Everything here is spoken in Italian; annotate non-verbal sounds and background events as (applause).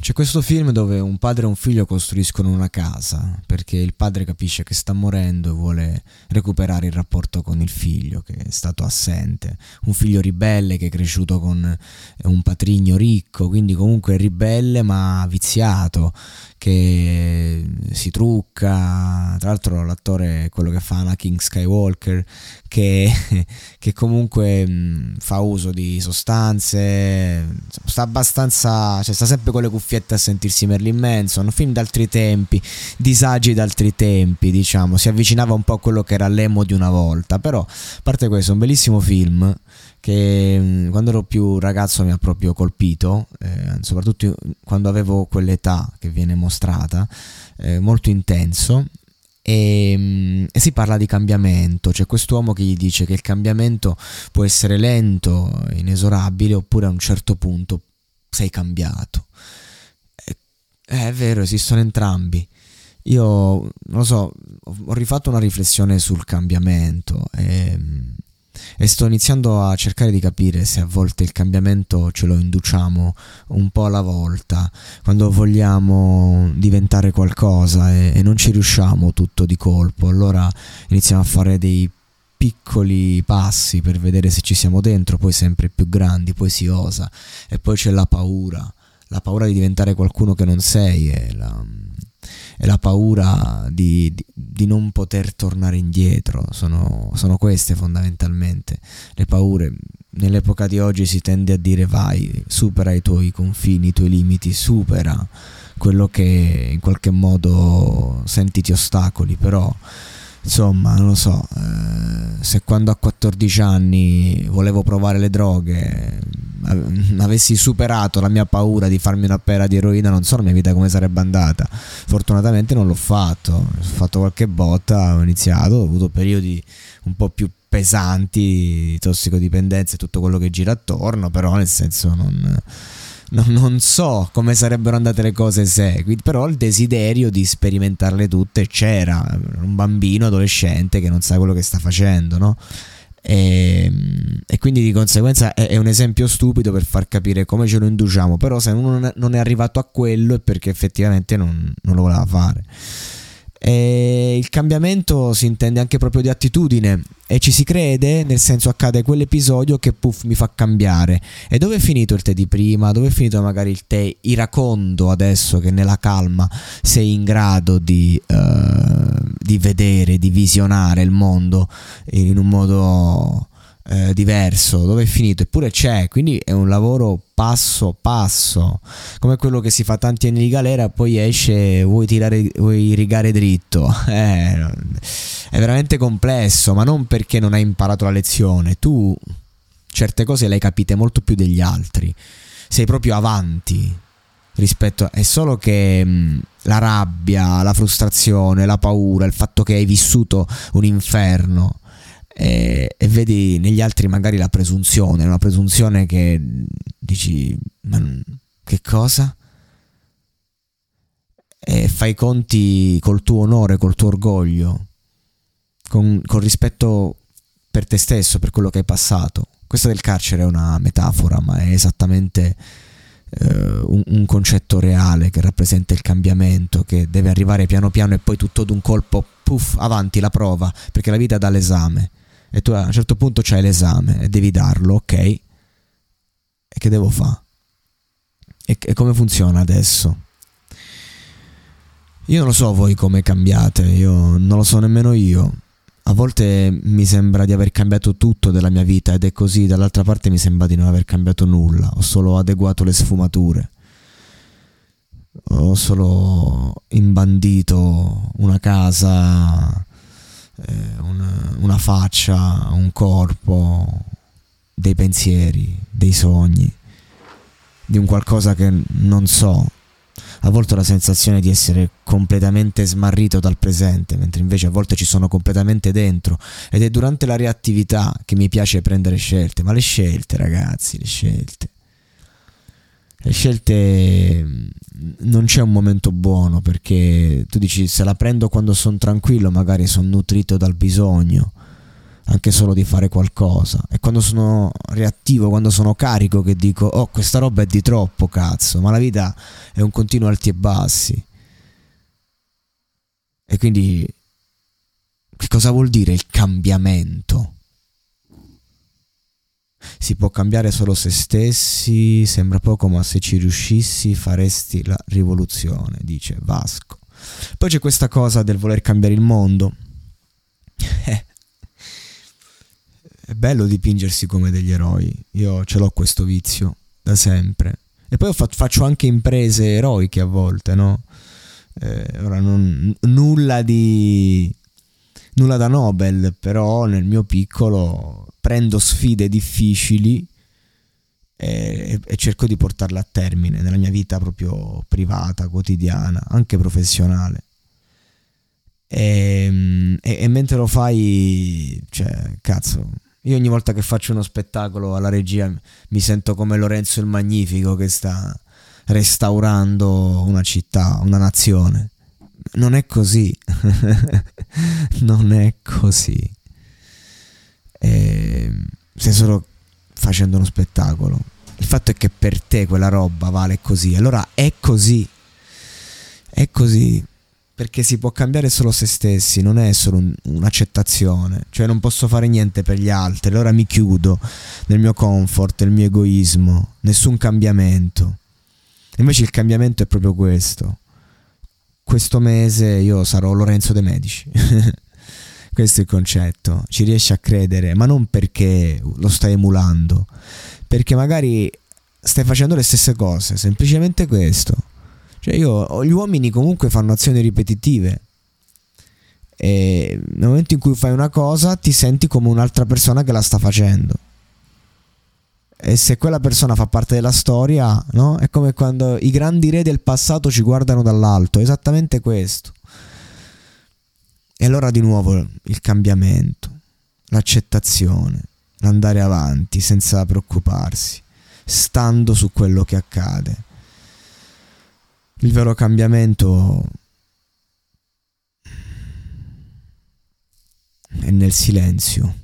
C'è questo film dove un padre e un figlio costruiscono una casa perché il padre capisce che sta morendo e vuole recuperare il rapporto con il figlio che è stato assente. Un figlio ribelle che è cresciuto con un patrigno ricco, quindi comunque ribelle ma viziato, che si trucca. Tra l'altro l'attore è quello che fa Anakin Skywalker che, (laughs) che comunque mh, fa uso di sostanze, sta abbastanza, cioè sta sempre con le cuffiette a sentirsi Merlin Manson, film d'altri tempi, disagi d'altri tempi, diciamo, si avvicinava un po' a quello che era l'emo di una volta, però a parte questo, un bellissimo film che quando ero più ragazzo mi ha proprio colpito, eh, soprattutto quando avevo quell'età che viene mostrata, eh, molto intenso e, mm, e, si parla di cambiamento, c'è quest'uomo che gli dice che il cambiamento può essere lento, inesorabile, oppure a un certo punto sei cambiato. È, è vero, esistono entrambi. Io, non lo so, ho rifatto una riflessione sul cambiamento e e sto iniziando a cercare di capire se a volte il cambiamento ce lo induciamo un po' alla volta, quando vogliamo diventare qualcosa e, e non ci riusciamo tutto di colpo, allora iniziamo a fare dei piccoli passi per vedere se ci siamo dentro, poi sempre più grandi, poi si osa e poi c'è la paura, la paura di diventare qualcuno che non sei e la, e la paura di, di, di, non poter tornare indietro, sono, sono queste fondamentalmente le paure. Nell'epoca di oggi si tende a dire vai, supera i tuoi confini, i tuoi limiti, supera quello che in qualche modo senti ti ostacoli, però insomma, non lo so, eh, se quando a 14 anni volevo provare le droghe avessi superato la mia paura di farmi una pera di eroina, non so la mia vita come sarebbe andata. Fortunatamente non l'ho fatto, ho fatto qualche botta, ho iniziato, ho avuto periodi un po' più pesanti, tossicodipendenza e tutto quello che gira attorno, però nel senso non non, non, so come sarebbero andate le cose se, però il desiderio di sperimentarle tutte c'era, un bambino adolescente che non sa quello che sta facendo, no? E, e, quindi di conseguenza è, è, un esempio stupido per far capire come ce lo induciamo, però se uno non è arrivato a quello è perché effettivamente non, non lo voleva fare. E il cambiamento si intende anche proprio di attitudine e ci si crede, nel senso accade quell'episodio che puff mi fa cambiare. E dove è finito il te di prima? Dove è finito magari il te iracondo adesso che nella calma sei in grado di, uh, di vedere, di visionare il mondo in un modo eh, diverso, dove è finito, eppure c'è, quindi è un lavoro passo passo, come quello che si fa tanti anni di galera, poi esce, vuoi, tirare, vuoi rigare dritto, (laughs) eh, è veramente complesso, ma non perché non hai imparato la lezione, tu certe cose le hai capite molto più degli altri, sei proprio avanti rispetto è solo che mh, la rabbia, la frustrazione, la paura, il fatto che hai vissuto un inferno e, e, vedi negli altri magari la presunzione, una presunzione che dici, ma che cosa? E fai conti col tuo onore, col tuo orgoglio, con, con rispetto per te stesso, per quello che hai passato. Questa del carcere è una metafora, ma è esattamente eh, un, un, concetto reale che rappresenta il cambiamento, che deve arrivare piano piano e poi tutto d'un colpo, puff, avanti la prova, perché la vita dà l'esame e tu a un certo punto c'hai l'esame e devi darlo, ok? E che devo fare? E, e come funziona adesso? Io non lo so voi come cambiate, io non lo so nemmeno io. A volte mi sembra di aver cambiato tutto della mia vita ed è così, dall'altra parte mi sembra di non aver cambiato nulla, ho solo adeguato le sfumature. Ho solo imbandito una casa, eh, una, una faccia, un corpo, dei pensieri, dei sogni, di un qualcosa che non so, a volte ho la sensazione di essere completamente smarrito dal presente, mentre invece a volte ci sono completamente dentro ed è durante la reattività che mi piace prendere scelte, ma le scelte ragazzi, le scelte. Scelte non c'è un momento buono perché tu dici se la prendo quando sono tranquillo magari sono nutrito dal bisogno anche solo di fare qualcosa. E quando sono reattivo, quando sono carico, che dico, oh, questa roba è di troppo, cazzo, ma la vita è un continuo alti e bassi. E quindi, che cosa vuol dire il cambiamento? Si può cambiare solo se stessi, sembra poco, ma se ci riuscissi faresti la rivoluzione, dice Vasco. Poi c'è questa cosa del voler cambiare il mondo. (laughs) Eh, è bello dipingersi come degli eroi. Io ce l'ho questo vizio da sempre. E poi faccio anche imprese eroiche a volte, no? Eh, ora non, nulla di nulla da Nobel, però nel mio piccolo prendo sfide difficili e, e, cerco di portarle a termine nella mia vita proprio privata, quotidiana, anche professionale. E, e, e mentre lo fai, cioè, cazzo, io ogni volta che faccio uno spettacolo alla regia mi sento come Lorenzo il Magnifico che sta restaurando una città, una nazione. Non è così. (laughs) non è così. E stai solo facendo uno spettacolo. Il fatto è che per te quella roba vale così. Allora è così. È così perché si può cambiare solo se stessi, non è solo un, un'accettazione, cioè non posso fare niente per gli altri, allora mi chiudo nel mio comfort, nel mio egoismo, nessun cambiamento. Invece il cambiamento è proprio questo. Questo mese io sarò Lorenzo De Medici. (laughs) questo è il concetto. Ci riesci a credere, ma non perché lo stai emulando, perché magari stai facendo le stesse cose, semplicemente questo cioè io, gli uomini comunque fanno azioni ripetitive. E nel momento in cui fai una cosa ti senti come un'altra persona che la sta facendo. E se quella persona fa parte della storia, no? È come quando i grandi re del passato ci guardano dall'alto, esattamente questo. E allora di nuovo il cambiamento, l'accettazione, l'andare avanti senza preoccuparsi, stando su quello che accade il vero cambiamento è nel silenzio.